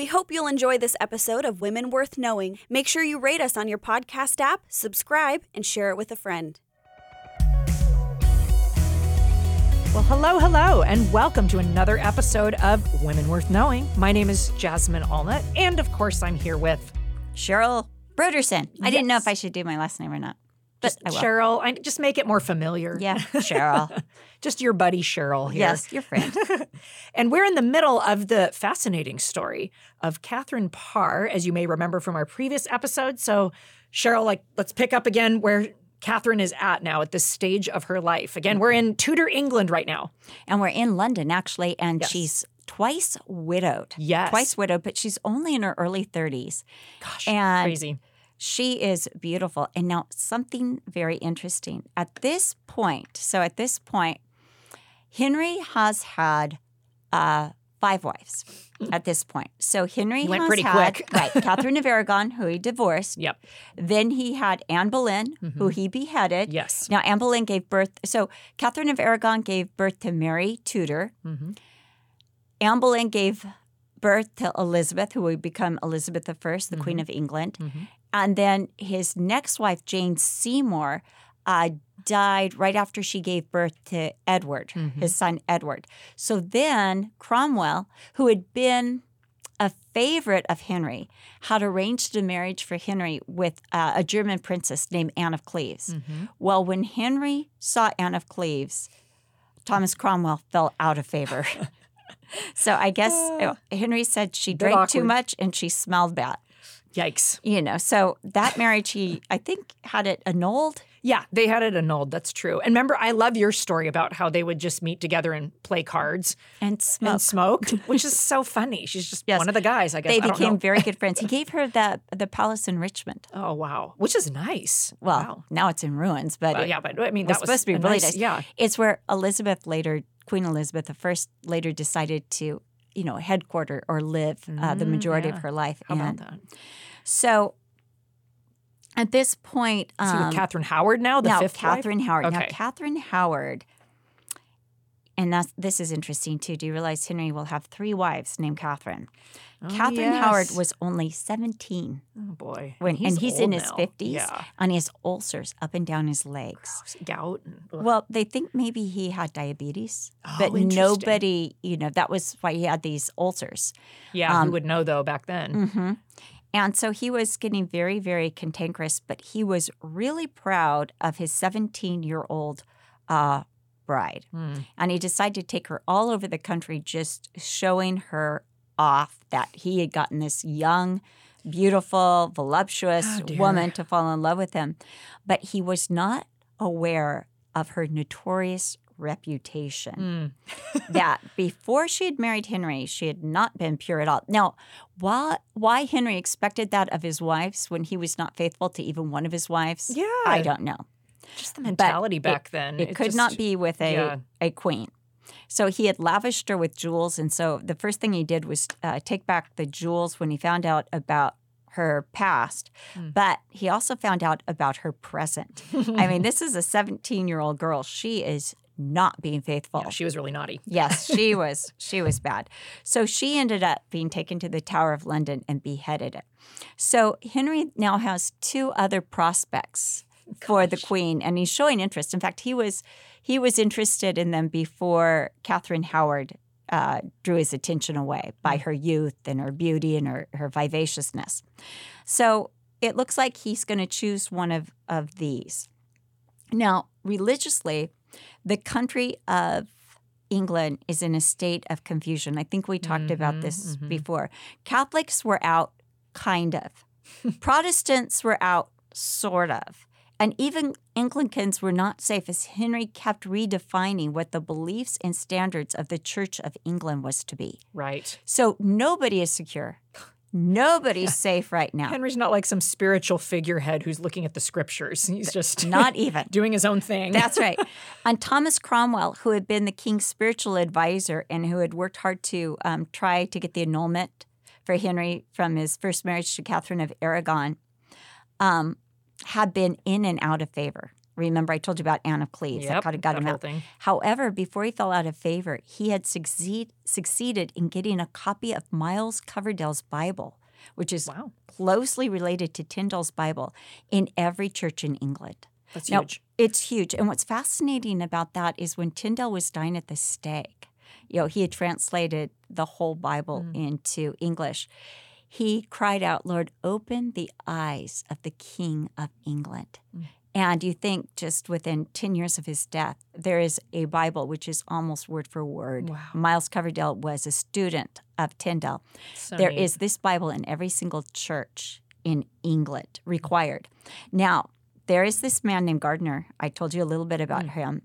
We hope you'll enjoy this episode of Women Worth Knowing. Make sure you rate us on your podcast app, subscribe, and share it with a friend. Well, hello, hello, and welcome to another episode of Women Worth Knowing. My name is Jasmine Allnut, and of course, I'm here with Cheryl Brodersen. I didn't know if I should do my last name or not. But just I. Cheryl. I just make it more familiar. Yeah, Cheryl. just your buddy Cheryl here. yes, your friend. and we're in the middle of the fascinating story of Catherine Parr, as you may remember from our previous episode. So, Cheryl, like, let's pick up again where Catherine is at now at this stage of her life. Again, we're in Tudor England right now. And we're in London, actually, and Yes. she's twice widowed. Yes. Twice widowed, but she's only in her early 30s. Gosh, And- crazy. She is beautiful. And now, something very interesting. At this point, so at this point, Henry has had uh, five wives at this point. So Henry He went pretty had, quick. right, Catherine of Aragon, who he divorced. Yep. Then he had Anne Boleyn, who he beheaded. Yes. Now, Anne Boleyn gave birth, so Catherine of Aragon gave birth to Mary Tudor. Mhm. Anne Boleyn gave birth to Elizabeth, who would become Elizabeth I, the Queen Mm-hmm. of England. And then his next wife, Jane Seymour, uh, died right after she gave birth to Edward, Mm-hmm. his son Edward. So then Cromwell, who had been a favorite of Henry, had arranged a marriage for Henry with uh, a German princess named Anne of Cleves. Mm-hmm. Well, when Henry saw Anne of Cleves, Thomas Cromwell fell out of favor. so I guess uh, Henry said she drank too much and she smelled bad. Yikes. You know, so that marriage, he I think had it annulled. Yeah, they had it annulled. That's true. And remember, I love your story about how they would just meet together and play cards And smoke. and smoke, which is so funny. She's just Yes. one of the guys, I guess. they I became very good friends. He gave her the the palace in Richmond. Oh wow, which is nice. Well, wow. now it's in ruins, but Well, it yeah, but I mean that was supposed to be really nice, nice. Yeah, It's where Elizabeth later, Queen Elizabeth I, later decided to, you know, headquarter or live uh, the Mm, majority yeah. of her life. how about that? So at this point, Is he with um, Catherine Howard now, the now fifth wife? Catherine Howard. Now Catherine Howard, and that's, this is interesting too. Do you realize Henry will have three wives named Catherine? Oh, Catherine Howard was only seventeen Oh boy, when, and he's in his now. fifties, Yeah, and he has ulcers up and down his legs. gout. and- ugh. Well, they think maybe he had diabetes, Oh, but nobody, you know, that was why he had these ulcers. yeah, um, who would know though back then? hmm And so he was getting very, very cantankerous, but he was really proud of his 17 year old uh, bride. Hmm. And he decided to take her all over the country, just showing her off that he had gotten this young, beautiful, voluptuous Oh, woman to fall in love with him. But he was not aware of her notorious reputation Hmm. that before she had married Henry, she had not been pure at all. Now, why, why Henry expected that of his wives when he was not faithful to even one of his wives, Yeah, I don't know. Just the mentality it- back then. It, could not be with a, yeah. a queen. So he had lavished her with jewels. And so the first thing he did was uh, take back the jewels when he found out about her past. Hmm. But he also found out about her present. I mean, this is a 17 year old girl. She is not being faithful. Yeah, she was really naughty. Yes, she was. She was bad. So she ended up being taken to the Tower of London and beheaded. It. So Henry now has two other prospects for the Queen, and he's showing interest. In fact, he was he was interested in them before Catherine Howard uh, drew his attention away by her youth and her beauty and her, her vivaciousness. So it looks like he's going to choose one of, of these. Now, religiously, the country of England is in a state of confusion. I think we talked about Mhm, this mhm. before. Catholics were out, kind of. Protestants were out, sort of. And even Anglicans were not safe as Henry kept redefining what the beliefs and standards of the Church of England was to be. Right. So nobody is secure. Nobody's safe right now. Henry's not like some spiritual figurehead who's looking at the scriptures. He's just Not even. doing his own thing. That's right. And Thomas Cromwell, who had been the king's spiritual advisor and who had worked hard to um, try to get the annulment for Henry from his first marriage to Catherine of Aragon, um, had been in and out of favor Remember, I told you about Anne of Cleves Yep, that kind of got him out. thing. However, before he fell out of favor, he had succeed, succeeded in getting a copy of Miles Coverdale's Bible, which is Wow. closely related to Tyndale's Bible, in every church in England. That's Now, huge. It's huge. And what's fascinating about that is when Tyndale was dying at the stake, you know, he had translated the whole Bible Mm. into English. He cried out, Lord, open the eyes of the King of England. Mm. And you think just within 10 years of his death, there is a Bible which is almost word for word. Wow. Miles Coverdale was a student of Tyndale. So There neat. is this Bible in every single church in England required. Now, there is this man named Gardner. I told you a little bit about him.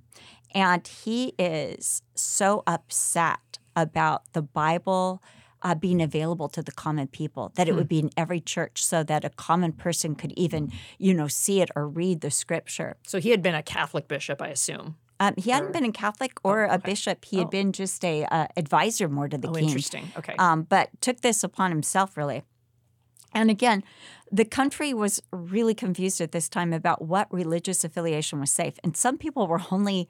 And he is so upset about the Bible uh, being available to the common people, that it would be in every church so that a common person could even, you know, see it or read the scripture. So he had been a Catholic bishop, I assume. Um, he hadn't been a Catholic or a bishop. He had Oh. been just a uh, advisor more to the Oh, king interesting. Okay. um, but took this upon himself really. And again, the country was really confused at this time about what religious affiliation was safe. And some people were only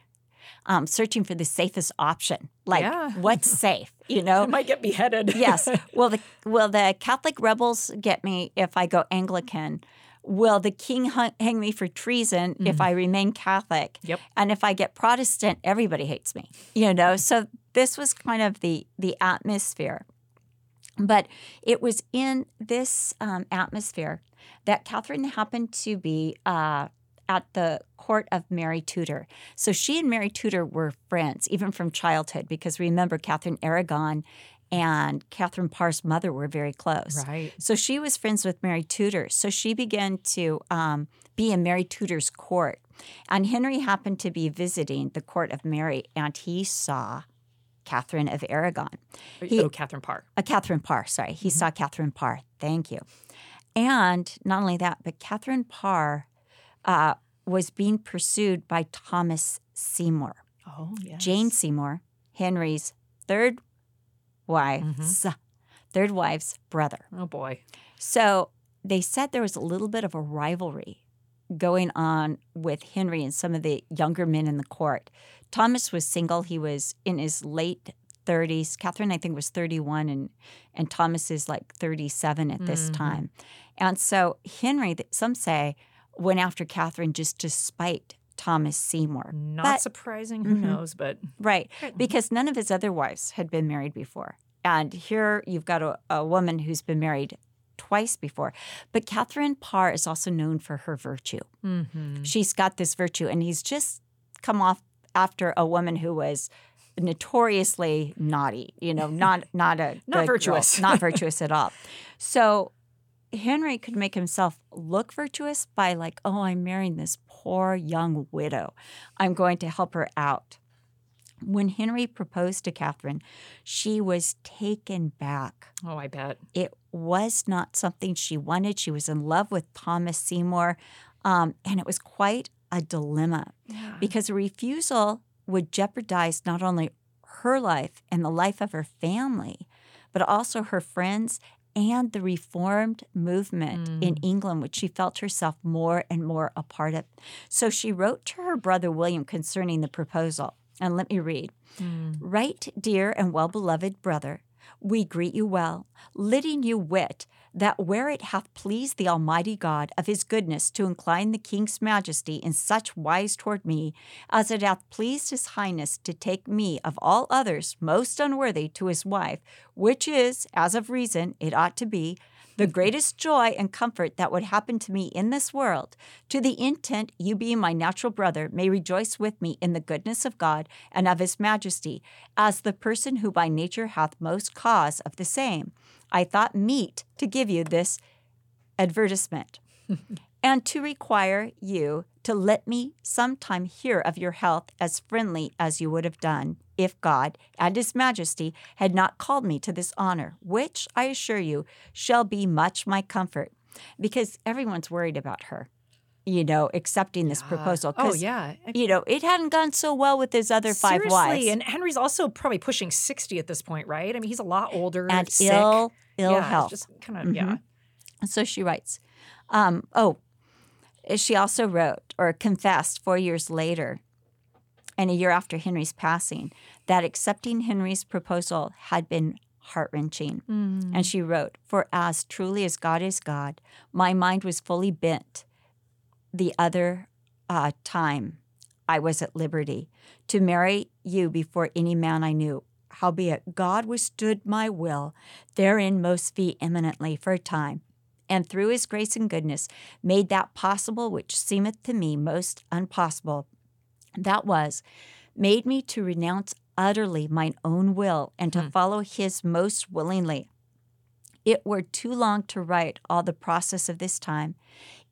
um, searching for the safest option, like Yeah. what's safe, you I know? might get beheaded. yes. Will the will the Catholic rebels get me if I go Anglican? Will the king hang me for treason if I remain Catholic? Mm-hmm. Yep. And if I get Protestant, everybody hates me. You know, so this was kind of the the atmosphere. But it was in this um, atmosphere that Catherine happened to be uh, at the court of Mary Tudor. So she and Mary Tudor were friends, even from childhood, because remember, Catherine Aragon and Catherine Parr's mother were very close. Right. So she was friends with Mary Tudor. So she began to um, be in Mary Tudor's court. And Henry happened to be visiting the court of Mary, and he saw Catherine of Aragon. He- oh, Catherine Parr. Uh, Catherine Parr, sorry. He saw Catherine Parr. Thank you. And not only that, but Catherine Parr uh, was being pursued by Thomas Seymour. Oh, yes. Jane Seymour, Henry's third wife's third wife's brother. Oh boy. So they said there was a little bit of a rivalry going on with Henry and some of the younger men in the court. Thomas was single. He was in his late 30s. Catherine, I think, was 31, and, and Thomas is like 37 at this Mhm. time. And so Henry, some say, went after Catherine just to spite Thomas Seymour. Not But- surprising. Who Mhm. knows? But Right. Because none of his other wives had been married before. And here you've got a, a woman who's been married twice before. But Catherine Parr is also known for her virtue. Mhm. She's got this virtue, and he's just come off after a woman who was notoriously naughty, you know, not not a Not good girl, virtuous. not virtuous at all. So Henry could make himself look virtuous by like, oh, I'm marrying this poor young widow. I'm going to help her out. When Henry proposed to Catherine, she was taken back. oh, I bet. It was not something she wanted. She was in love with Thomas Seymour, um, and it was quite a dilemma Yeah. because a refusal would jeopardize not only her life and the life of her family, but also her friends and the reformed movement in mm. England, which she felt herself more and more a part of. So she wrote to her brother William concerning the proposal. And let me read. Mm. Right, dear and well beloved brother, we greet you well, letting you wit that where it hath pleased the Almighty God of his goodness to incline the King's majesty in such wise toward me, as it hath pleased his highness to take me of all others most unworthy to his wife, which is, as of reason, it ought to be, the greatest joy and comfort that would happen to me in this world, to the intent you being my natural brother may rejoice with me in the goodness of God and of his majesty, as the person who by nature hath most cause of the same. I thought meet to give you this advertisement, and to require you to let me sometime hear of your health as friendly as you would have done if God and His Majesty had not called me to this honor, which I assure you shall be much my comfort, because everyone's worried about her, you know, accepting this proposal. Oh yeah. You know, it hadn't gone so well with his other five wives. and Henry's also probably pushing sixty at this point, right? I mean, he's a lot older and sick. ill, ill yeah, health. Just kind of mm-hmm. yeah. So she writes, um, oh, eh, She also wrote or confessed four years later, and a year after Henry's passing, that accepting Henry's proposal had been heart wrenching. Mm. And she wrote, For as truly as God is God, my mind was fully bent the other uh, time I was at liberty to marry you before any man I knew. Howbeit, God withstood my will therein most vehemently for a time, and through his grace and goodness made that possible which seemeth to me most impossible. That was, made me to renounce utterly mine own will and to follow his most willingly. It were too long to write all the process of this time.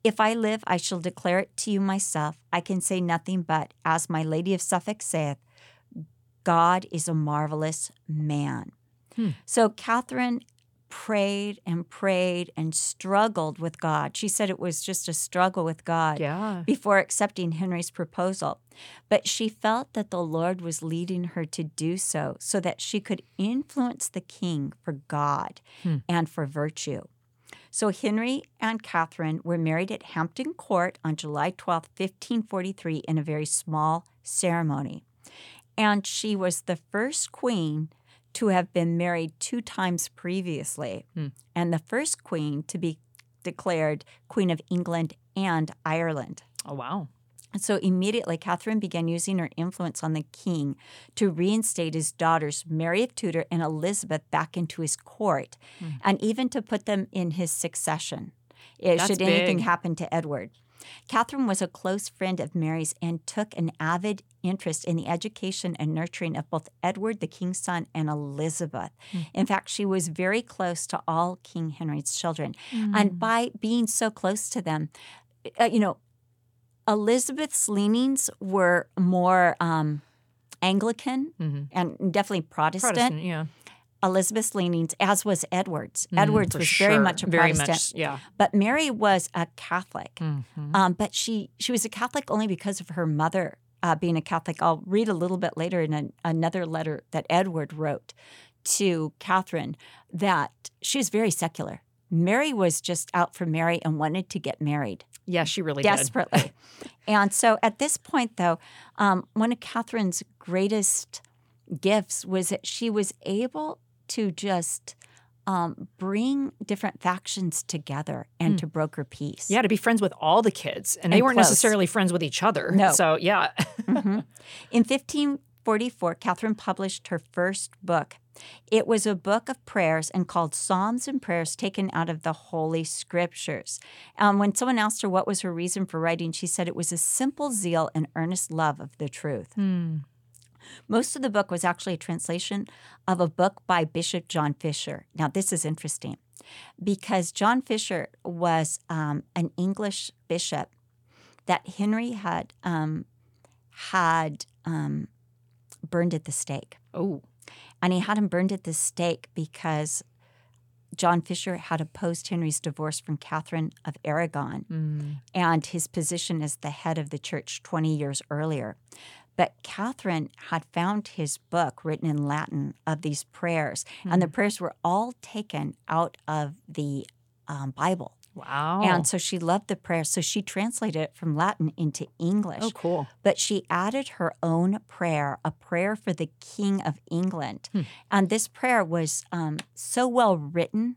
If I live, I shall declare it to you myself. I can say nothing but, as my Lady of Suffolk saith, God is a marvelous man. Hmm. So Catherine prayed and prayed and struggled with God. She said it was just a struggle with God Yeah. before accepting Henry's proposal. But she felt that the Lord was leading her to do so so that she could influence the king for God hmm. and for virtue. So Henry and Catherine were married at Hampton Court on July 12, 1543, in a very small ceremony. And she was the first queen to have been married two times previously, hmm. and the first queen to be declared Queen of England and Ireland. Oh wow. So immediately, Catherine began using her influence on the king to reinstate his daughters, Mary of Tudor and Elizabeth, back into his court, and even to put them in his succession, eh, should anything big. happen to Edward. Catherine was a close friend of Mary's and took an avid interest in the education and nurturing of both Edward, the king's son, and Elizabeth. In fact, she was very close to all King Henry's children. And by being so close to them, uh, you know, Elizabeth's leanings were more um, Anglican and definitely Protestant. Protestant, yeah. Elizabeth's leanings, as was Edward's. Edward's For was very much a Very Protestant. much, yeah. But Mary was a Catholic. Mm-hmm. Um, but she she was a Catholic only because of her mother uh, being a Catholic. I'll read a little bit later in an another letter that Edward wrote to Catherine that she was very secular. Mary was just out for Mary and wanted to get married Yeah, she really did. desperately. and so at this point, though, um, one of Catherine's greatest gifts was that she was able to just um, bring different factions together and to broker peace. Yeah, to be friends with all the kids. And they weren't close. necessarily friends with each other. No. So, yeah. Mhm. In 1544, Catherine published her first book. It was a book of prayers and called Psalms and Prayers taken out of the Holy Scriptures. Um, when someone asked her what was her reason for writing, she said it was a simple zeal and earnest love of the truth. Most of the book was actually a translation of a book by Bishop John Fisher. Now, this is interesting because John Fisher was um, an English bishop that Henry had um, had um, burned at the stake, Oh, and he had him burned at the stake because John Fisher had opposed Henry's divorce from Catherine of Aragon and his position as the head of the church 20 years earlier. But Catherine had found his book written in Latin of these prayers, and the prayers were all taken out of the um, Bible. Wow. And so she loved the prayer. So she translated it from Latin into English. oh, cool. But she added her own prayer, a prayer for the King of England. And this prayer was um, so well written,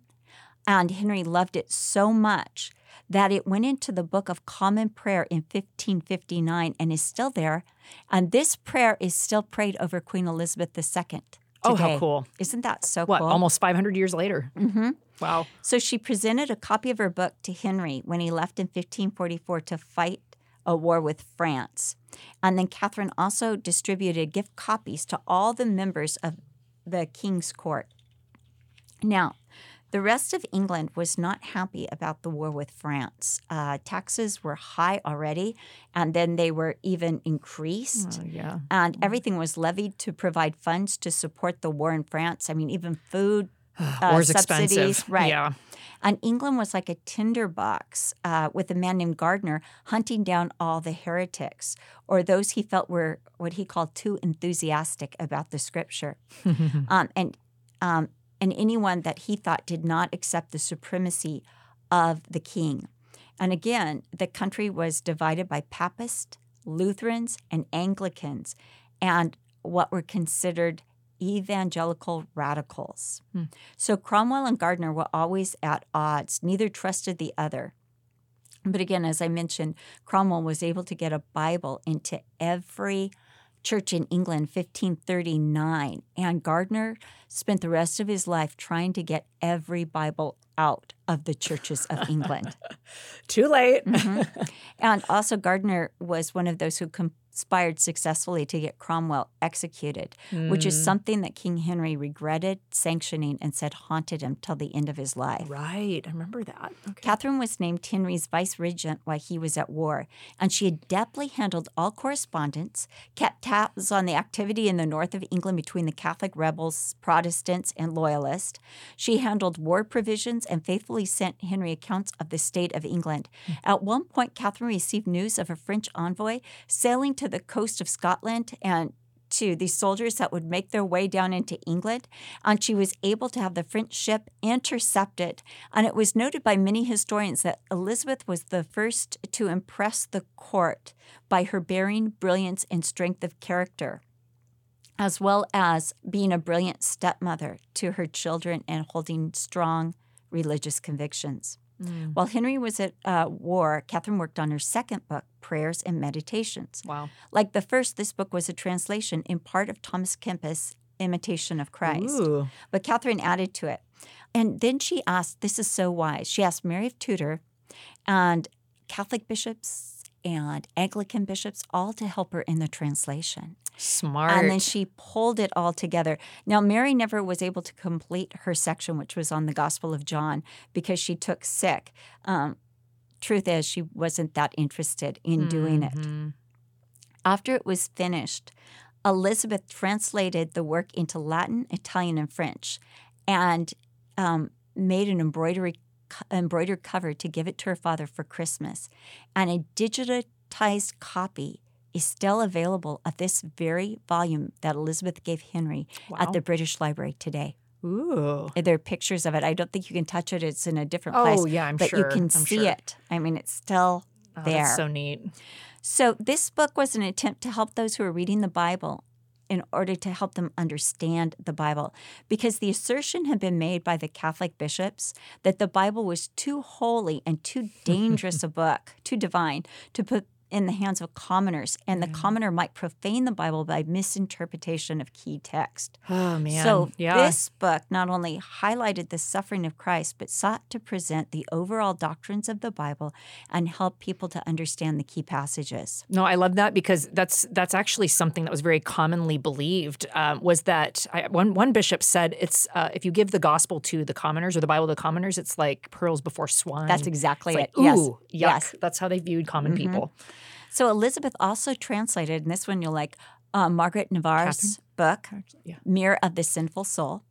and Henry loved it so much that it went into the Book of Common Prayer in 1559 and is still there. And this prayer is still prayed over Queen Elizabeth II. Oh, how cool. Isn't that so cool? What, cool? almost 500 years later? hmm Wow. So she presented a copy of her book to Henry when he left in 1544 to fight a war with France. And then Catherine also distributed gift copies to all the members of the king's court. Now, the rest of England was not happy about the war with France. Uh, taxes were high already, and then they were even increased. Oh, yeah. And everything was levied to provide funds to support the war in France. I mean, even food, uh, War's subsidies, expensive. right? Yeah. And England was like a tinderbox uh, with a man named Gardner hunting down all the heretics or those he felt were what he called too enthusiastic about the scripture. um, and, um, and anyone that he thought did not accept the supremacy of the king. And again, the country was divided by Papists, Lutherans, and Anglicans, and what were considered evangelical radicals. Hmm. So Cromwell and Gardner were always at odds. Neither trusted the other. But again, as I mentioned, Cromwell was able to get a Bible into every church in England 1539 and Gardner spent the rest of his life trying to get every Bible out of the churches of England. Too late. Mm-hmm. And also Gardner was one of those who conspired successfully to get Cromwell executed, which is Mm. something that King Henry regretted sanctioning and said haunted him till the end of his life. Right. I remember that. Okay. Catherine was named Henry's vice regent while he was at war, and she adeptly handled all correspondence, kept tabs on the activity in the north of England between the Catholic rebels, Protestants, and Loyalists. She handled war provisions and faithfully sent Henry accounts of the state of England. At one point, Catherine received news of a French envoy sailing to the coast of Scotland and to these soldiers that would make their way down into England. And she was able to have the French ship intercepted. And it was noted by many historians that Elizabeth was the first to impress the court by her bearing, brilliance, and strength of character, as well as being a brilliant stepmother to her children and holding strong religious convictions. Mm. While Henry was at uh, war, Catherine worked on her second book, Prayers and Meditations. Wow. Like the first, this book was a translation in part of Thomas Kempis' Imitation of Christ, Ooh. but Catherine added to it. And then she asked, this is so wise. She asked Mary of Tudor and Catholic bishops and Anglican bishops all to help her in the translation. Smart. And then she pulled it all together. Now, Mary never was able to complete her section, which was on the Gospel of John, because she took sick. Um, truth is, she wasn't that interested in doing it. Mhm. After it was finished, Elizabeth translated the work into Latin, Italian, and French, and um, made an embroidery embroidered cover to give it to her father for Christmas. And a digitized copy is still available of this very volume that Elizabeth gave Henry Wow. at the British Library today. Ooh. There are pictures of it. I don't think you can touch it; it's in a different Oh, place. Oh, yeah, I'm but sure. you can I'm see sure. it. I mean, it's still Oh, there. That's so neat. So, this book was an attempt to help those who are reading the Bible in order to help them understand the Bible. Because the assertion had been made by the Catholic bishops that the Bible was too holy and too dangerous a book, too divine, to put in the hands of commoners, and the commoner might profane the Bible by misinterpretation of key text. Oh man. So yeah. this book not only highlighted the suffering of Christ, but sought to present the overall doctrines of the Bible and help people to understand the key passages. No, I love that because that's that's actually something that was very commonly believed. Um, was that I, one one bishop said it's uh, if you give the gospel to the commoners or the Bible to the commoners, it's like pearls before swine. That's exactly It's it. like, Yes. Ooh, yuck. Yes. That's how they viewed common Mhm. people. So Elizabeth also translated, and this one you'll like, uh, Margaret Navarre's book, Yeah. Mirror of the Sinful Soul,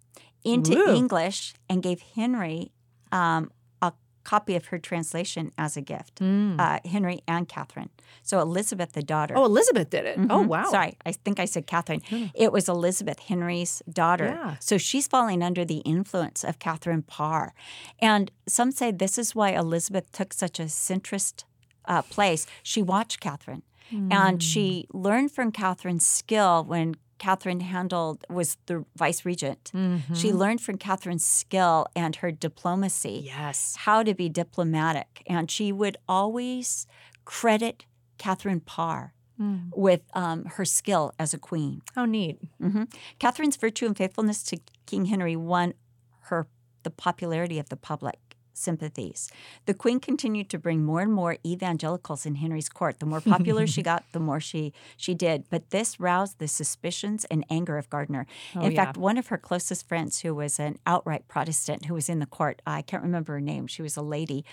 into Ooh. English and gave Henry um, a copy of her translation as a gift. Mm. Uh, Henry and Catherine. So Elizabeth, the daughter. oh, Elizabeth did it. Oh, Mhm. wow. Sorry, I think I said Catherine. No. It was Elizabeth, Henry's daughter. Yeah. So she's falling under the influence of Catherine Parr. And some say this is why Elizabeth took such a centrist uh, place. She watched Catherine and she learned from Catherine's skill when Catherine handled was the vice regent. She Mhm. learned from Catherine's skill and her diplomacy Yes. how to be diplomatic. And she would always credit Catherine Parr Mm. with um, her skill as a queen. How neat. hmm Catherine's virtue and faithfulness to King Henry won her the popularity of the public sympathies. The queen continued to bring more and more evangelicals in Henry's court. The more popular she got, the more she she did. But this roused the suspicions and anger of Gardner. Oh, in yeah. fact, one of her closest friends, who was an outright Protestant, who was in the court, I can't remember her name. She was a lady.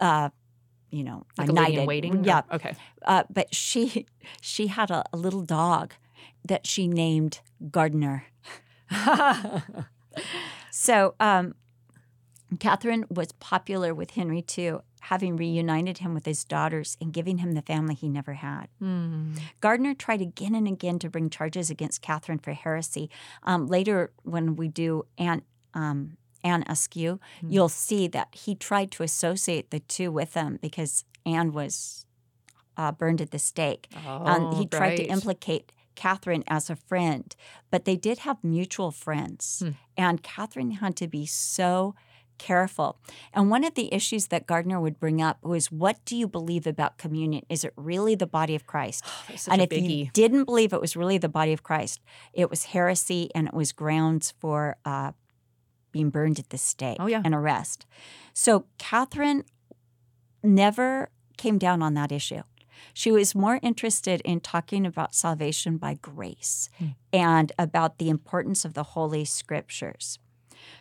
Uh, you know, Like a a lady in waiting. Yeah, Oh, okay. uh, but she she had a, a little dog that she named Gardner. So um, Catherine was popular with Henry too, having reunited him with his daughters and giving him the family he never had. Mm. Gardner tried again and again to bring charges against Catherine for heresy. Um, later, when we do Anne, um, Anne Askew, Hmm. you'll see that he tried to associate the two with him because Anne was uh, burned at the stake. and he Oh, tried to implicate Catherine as a friend, but they did have mutual friends. Hmm. And Catherine had to be so careful. And one of the issues that Gardner would bring up was what do you believe about communion? Is it really the body of Christ? Such and if you didn't believe it was really the body of Christ, it was heresy and it was grounds for uh, being burned at the stake Oh, yeah. and arrest. So Catherine never came down on that issue. She was more interested in talking about salvation by grace Hmm. and about the importance of the Holy Scriptures.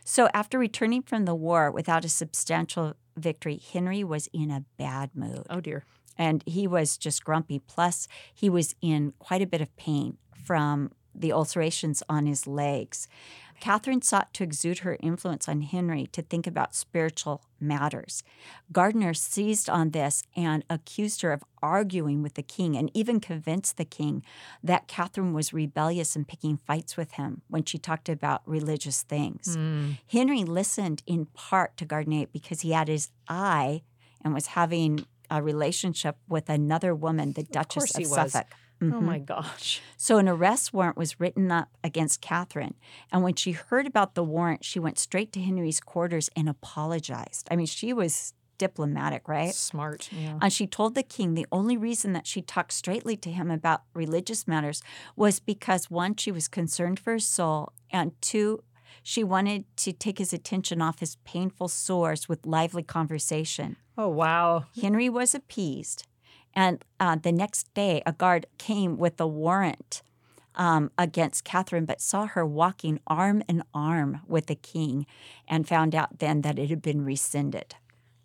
So, after returning from the war without a substantial victory, Henry was in a bad mood Oh dear. and he was just grumpy. Plus, he was in quite a bit of pain from the ulcerations on his legs. Catherine sought to exude her influence on Henry to think about spiritual matters. Gardiner seized on this and accused her of arguing with the king and even convinced the king that Catherine was rebellious and picking fights with him when she talked about religious things. Hmm. Henry listened in part to Gardiner because he had his eye and was having a relationship with another woman, the Duchess course of, Suffolk. was. Suffolk. Oh my mm-hmm. gosh. So an arrest warrant was written up against Catherine. And when she heard about the warrant, she went straight to Henry's quarters and apologized. I mean, she was diplomatic, right? Smart. Yeah. And she told the king the only reason that she talked straightly to him about religious matters was because one, she was concerned for his soul, and two, she wanted to take his attention off his painful sores with lively conversation. Oh wow. Henry was appeased, and uh, the next day, a guard came with a warrant um, against Catherine, but saw her walking arm in arm with the king, and found out then that it had been rescinded.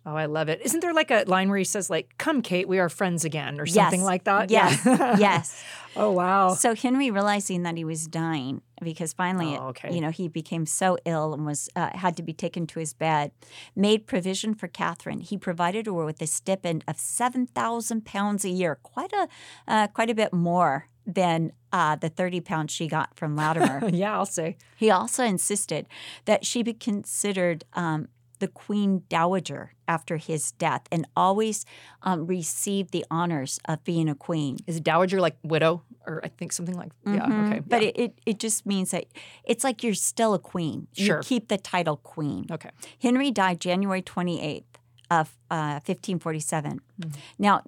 Oh, I love it. Isn't there like a line where he says like, "Come, Kate, we are friends again," or something Yes. like that? Yes, Yeah. yes. Oh wow. So Henry, realizing that he was dying, because finally, Oh, okay. you know, he became so ill and was uh, had to be taken to his bed, made provision for Catherine. He provided her with a stipend of seven thousand pounds a year, quite a uh, quite a bit more than uh, the thirty pounds she got from Latimer. yeah, I'll say. he also insisted that she be considered. Um, the Queen Dowager after his death, and always um, receive the honors of being a queen. Is dowager like widow, or I think something like yeah. Mhm. Okay. But yeah. it, it, it just means that it's like you're still a queen. Sure. You keep the title queen. okay. Henry died January 28th of uh, 1547. Mhm. Now,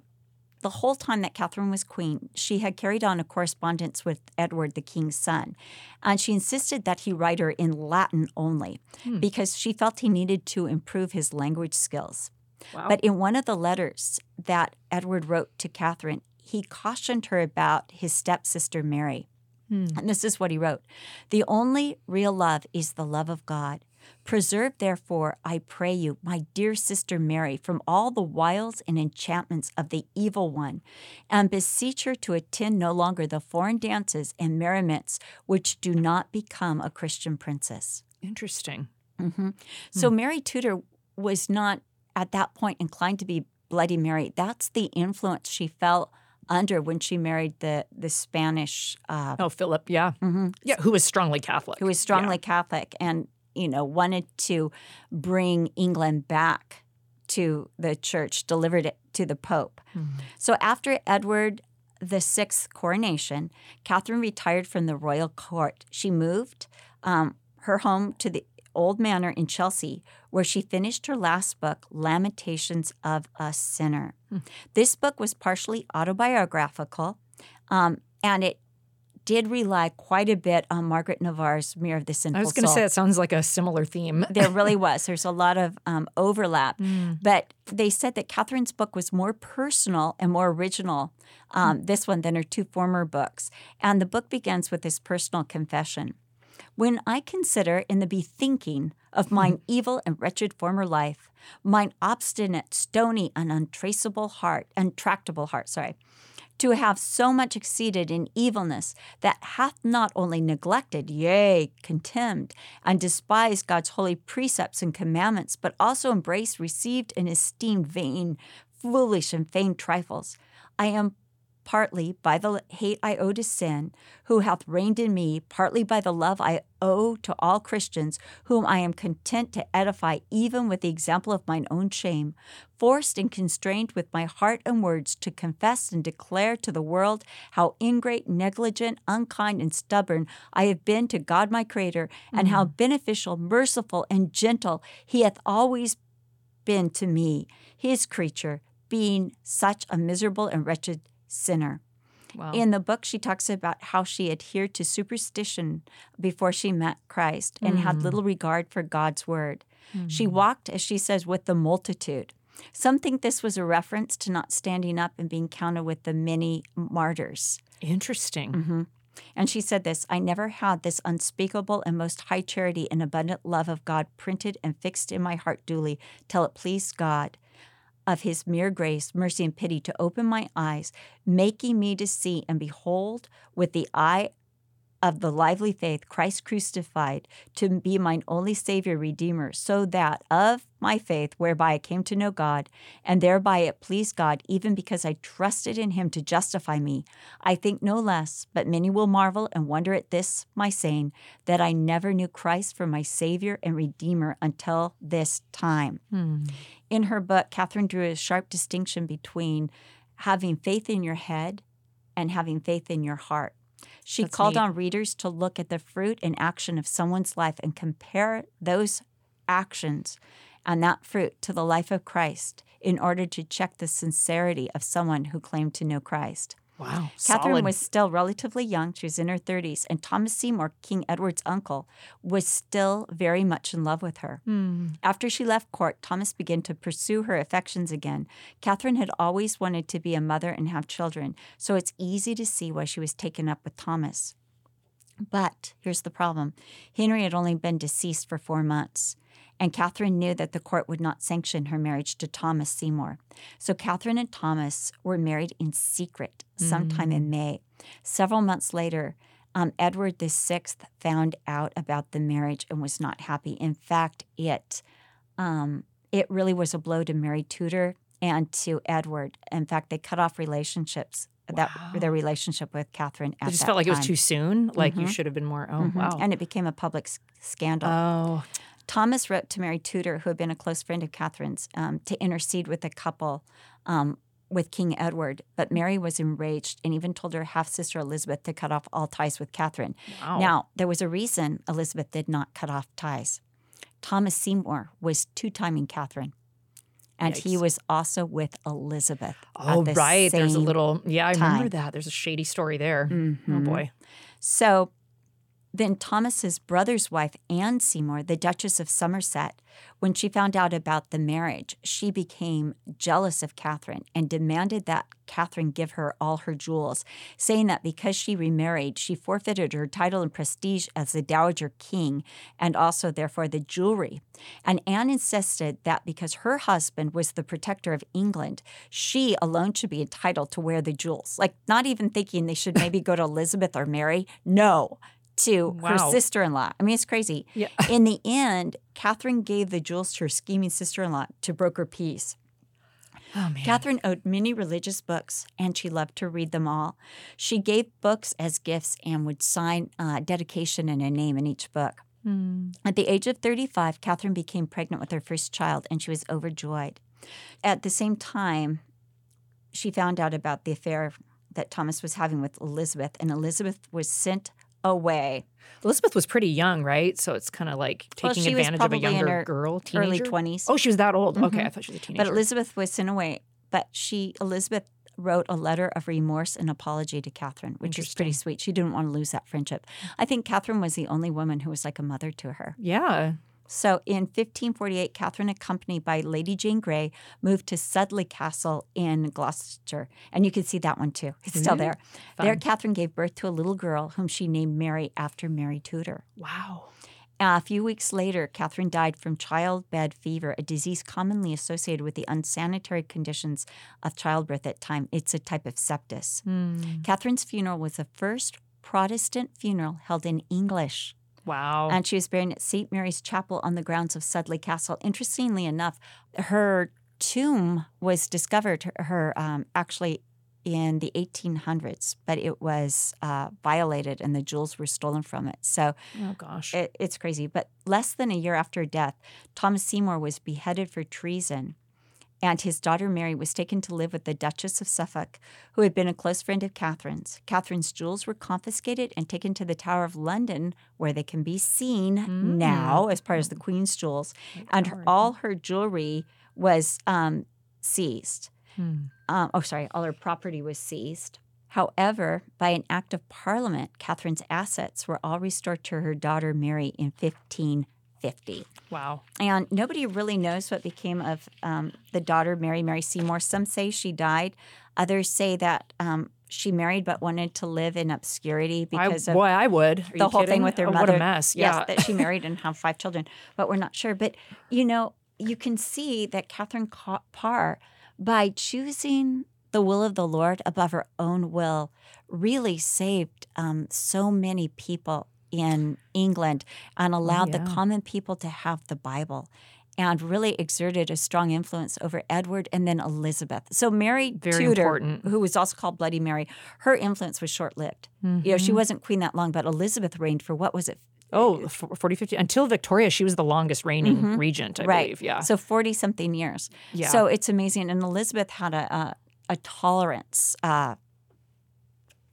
the whole time that Catherine was queen, she had carried on a correspondence with Edward, the king's son. And she insisted that he write her in Latin only Hmm. because she felt he needed to improve his language skills. Wow. But in one of the letters that Edward wrote to Catherine, he cautioned her about his stepsister Mary. Hmm. And this is what he wrote The only real love is the love of God. Preserve, therefore, I pray you, my dear sister Mary, from all the wiles and enchantments of the evil one, and beseech her to attend no longer the foreign dances and merriments which do not become a Christian princess. Interesting. hmm So Mary Tudor was not at that point inclined to be Bloody Mary. That's the influence she felt under when she married the the Spanish, uh, Oh, Philip. Yeah. mhm, Yeah. Who was strongly Catholic. who was strongly Catholic and you know wanted to bring England back to the church, delivered it to the Pope. Mhm. So after Edward the sixth coronation, Catherine retired from the royal court. She moved um, her home to the old manor in Chelsea, where she finished her last book, Lamentations of a Sinner. Hmm. This book was partially autobiographical, um, and it did rely quite a bit on Margaret Navarre's Mirror of the Sinful Soul. I was going to say it sounds like a similar theme. there really was. There's a lot of um, overlap. Mm. But they said that Catherine's book was more personal and more original, um, this one, than her two former books. And the book begins with this personal confession. When I consider in the bethinking of mine evil and wretched former life, mine obstinate, stony, and untraceable heart, untractable heart, sorry, to have so much exceeded in evilness that hath not only neglected, yea, contemned, and despised God's holy precepts and commandments, but also embraced, received, and esteemed vain, foolish, and vain trifles. I am partly by the hate I owe to sin, who hath reigned in me, partly by the love I owe to all Christians, whom I am content to edify even with the example of mine own shame, forced and constrained with my heart and words to confess and declare to the world how ingrate, negligent, unkind, and stubborn I have been to God my Creator, and how mm. beneficial, merciful, and gentle He hath always been to me, His creature, being such a miserable and wretched sinner. Wow. In the book, she talks about how she adhered to superstition before she met Christ and had little regard for God's word. She walked, as she says, with the multitude. Some think this was a reference to not standing up and being counted with the many martyrs. Interesting. Mm-hmm. And she said this I never had this unspeakable and most high charity and abundant love of God printed and fixed in my heart duly till it pleased God of his mere grace, mercy, and pity to open my eyes, making me to see and behold with the eye of the lively faith, Christ crucified, to be mine only Savior, Redeemer, so that of my faith, whereby I came to know God, and thereby it pleased God, even because I trusted in Him to justify me, I think no less, but many will marvel and wonder at this my saying, that I never knew Christ for my Savior and Redeemer until this time. Hmm. In her book, Catherine drew a sharp distinction between having faith in your head and having faith in your heart. She That's called neat. on readers to look at the fruit and action of someone's life and compare those actions and that fruit to the life of Christ in order to check the sincerity of someone who claimed to know Christ. Wow. Catherine Solid. was still relatively young. She was in her 30s. And Thomas Seymour, King Edward's uncle, was still very much in love with her. Hmm. After she left court, Thomas began to pursue her affections again. Catherine had always wanted to be a mother and have children, so it's easy to see why she was taken up with Thomas. But here's the problem Henry had only been deceased for four months, and Catherine knew that the court would not sanction her marriage to Thomas Seymour. So Catherine and Thomas were married in secret sometime in May. Several months later, um, Edward VI found out about the marriage and was not happy. In fact, it um, it really was a blow to Mary Tudor and to Edward. In fact, they cut off relationships. That Wow. their relationship with Catherine. At I just felt like it was too soon. Like you Mhm. should have been more. Oh Mhm. wow. And it became a public s- scandal. oh, Thomas wrote to Mary Tudor, who had been a close friend of Catherine's, um, to intercede with the couple um, with King Edward. But Mary was enraged and even told her half sister Elizabeth to cut off all ties with Catherine. wow. Now, there was a reason Elizabeth did not cut off ties. Thomas Seymour was two timing Catherine. And he was also with Elizabeth. Oh the right. There's a little. Yeah, I remember that. There's a shady story there. Oh Mhm. boy. So then Thomas's brother's wife, Anne Seymour, the Duchess of Somerset, when she found out about the marriage, she became jealous of Catherine and demanded that Catherine give her all her jewels, saying that because she remarried, she forfeited her title and prestige as the Dowager King and also, therefore, the jewelry. And Anne insisted that because her husband was the protector of England, she alone should be entitled to wear the jewels. Like, not even thinking they should maybe go to Elizabeth or Mary. No, to her sister in law. I mean, it's crazy. Yeah. In the end, Catherine gave the jewels to her scheming sister in law to broker peace. Oh man. Catherine owed many religious books, and she loved to read them all. She gave books as gifts and would sign uh, dedication and a name in each book. Hmm. At the age of 35, Catherine became pregnant with her first child, and she was overjoyed. At the same time, she found out about the affair that Thomas was having with Elizabeth, and Elizabeth was sent away. Elizabeth was pretty young, right? So it's kind of like taking was advantage of a younger girl, teenager. Early 20s. Oh, she was that old. Okay, Mhm. I thought she was a teenager. But Elizabeth was sent away. But she, Elizabeth, wrote a letter of remorse and apology to Catherine, which is pretty sweet. She didn't want to lose that friendship. I think Catherine was the only woman who was like a mother to her. yeah. So in 1548, Catherine, accompanied by Lady Jane Grey, moved to Sudeley Castle in Gloucester. And you can see that one too. It's still Mhm. there. There, Fun. Catherine gave birth to a little girl whom she named Mary after Mary Tudor. Wow. Uh, a few weeks later, Catherine died from childbed fever, a disease commonly associated with the unsanitary conditions of childbirth at time. It's a type of sepsis. Hmm. Catherine's funeral was the first Protestant funeral held in English, Wow. and she was buried at St. Mary's Chapel on the grounds of Sudeley Castle. Interestingly enough, her tomb was discovered. Her, um, actually in the 1800s, but it was uh, violated and the jewels were stolen from it. So Oh gosh. it, it's crazy. But less than a year after her death, Thomas Seymour was beheaded for treason. And his daughter Mary was taken to live with the Duchess of Suffolk, who had been a close friend of Catherine's. Catherine's jewels were confiscated and taken to the Tower of London, where they can be seen now as part of the Queen's jewels. And her, all her jewelry was um, seized. Hmm. Um, oh, sorry, all her property was seized. However, by an act of Parliament, Catherine's assets were all restored to her daughter Mary in 1550. Wow. And nobody really knows what became of um, the daughter, Mary, Mary Seymour. Some say she died. Others say that um, she married but wanted to live in obscurity I, because of boy, I would. The whole kidding? thing with her Oh, mother. What a mess. Yeah. Yes, that she married and have five children, but we're not sure. But you know, you can see that Catherine Parr, by choosing the will of the Lord above her own will, really saved um, so many people in England and allowed yeah. the common people to have the Bible. And really exerted a strong influence over Edward and then Elizabeth. So Mary Very Tudor, important. who was also called Bloody Mary, her influence was short-lived. You know, Mm-hmm. she wasn't queen that long, but Elizabeth reigned for what was it? Oh, 40, 50. Until Victoria, she was the longest reigning regent, I Mm-hmm. right. believe. Yeah. So 40 something years. Yeah. So it's amazing. And Elizabeth had a, a, a tolerance, uh,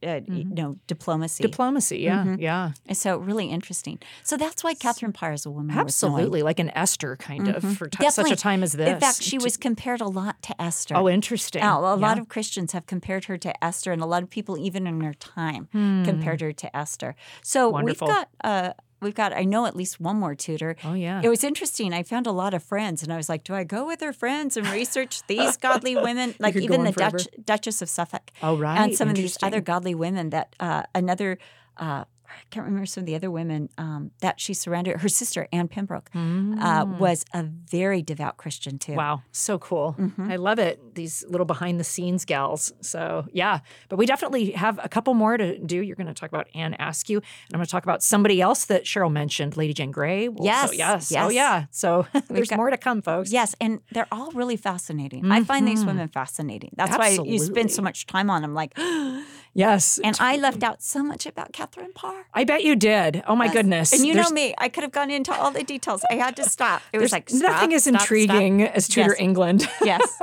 uh, you know, diplomacy. Diplomacy. Yeah. Mm-hmm. Yeah. And so really interesting. So that's why Catherine Parr is a woman. Absolutely. Like an Esther kind of for ti- such a time as this. In fact, she To- was compared a lot to Esther. Oh, interesting. Now, a lot of Christians have compared her to Esther, and a lot of people, even in her time, Hmm. compared her to Esther. So Wonderful. we've got, uh, we've got, I know at least one more Tudor. Oh, yeah. It was interesting. I found a lot of friends, and I was like, do I go with her friends and research these godly women, like even the. Dutch, Duchess of Suffolk, Oh, right. and some of these other godly women that uh, another. Uh, I can't remember some of the other women um, that she surrounded. Her sister Anne Pembroke uh, was a very devout Christian too. Mm. Wow, so cool. Mm-hmm. I love it. These little behind the scenes gals. So, yeah, but we definitely have a couple more to do. You're going to talk about Anne Askew, and I'm going to talk about somebody else that Cheryl mentioned, Lady Jane Grey. Well, Yes, So, yes. Oh, yeah. So, there's got- more to come, folks. Yes, and they're all really fascinating. I find these women fascinating. That's why you Mm-hmm. Spend so much time on them. Like, Yes. and I left out so much about Catherine Parr. I bet you did. Oh, my goodness. And you There's- know me, I could have gone into all the details. I had to stop. It was like stop, nothing as stop, stop. intriguing as Tudor Yes. England. Yes.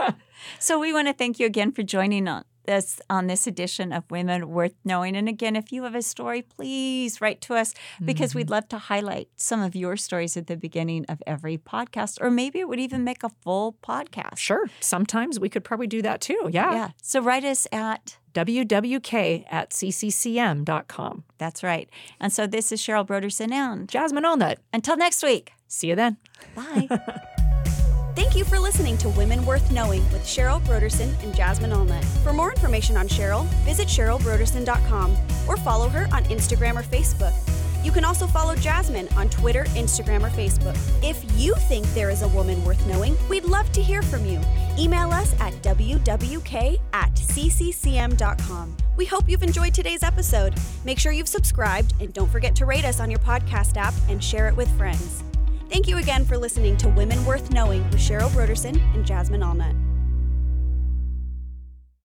so we want to thank you again for joining us this on this edition of Women Worth Knowing. And again, if you have a story, please write to us because Mm-hmm. we'd love to highlight some of your stories at the beginning of every podcast, or maybe it would even make a full podcast. sure. Sometimes we could probably do that too. Yeah. Yeah. So write us at WWK at cccm.com. That's right. And so this is Cheryl Brodersen and Jasmine Allnut. until next week. See you then. Bye. Thank you for listening to Women Worth Knowing with Cheryl Brodersen and Jasmine Allnut. For more information on Cheryl, visit CherylBrodersen.com or follow her on Instagram or Facebook. You can also follow Jasmine on Twitter, Instagram, or Facebook. If you think there is a woman worth knowing, we'd love to hear from you. Email us at wwk at cccm.com. We hope you've enjoyed today's episode. Make sure you've subscribed and don't forget to rate us on your podcast app and share it with friends. Thank you again for listening to Women Worth Knowing with Cheryl Brodersen and Jasmine Allnut.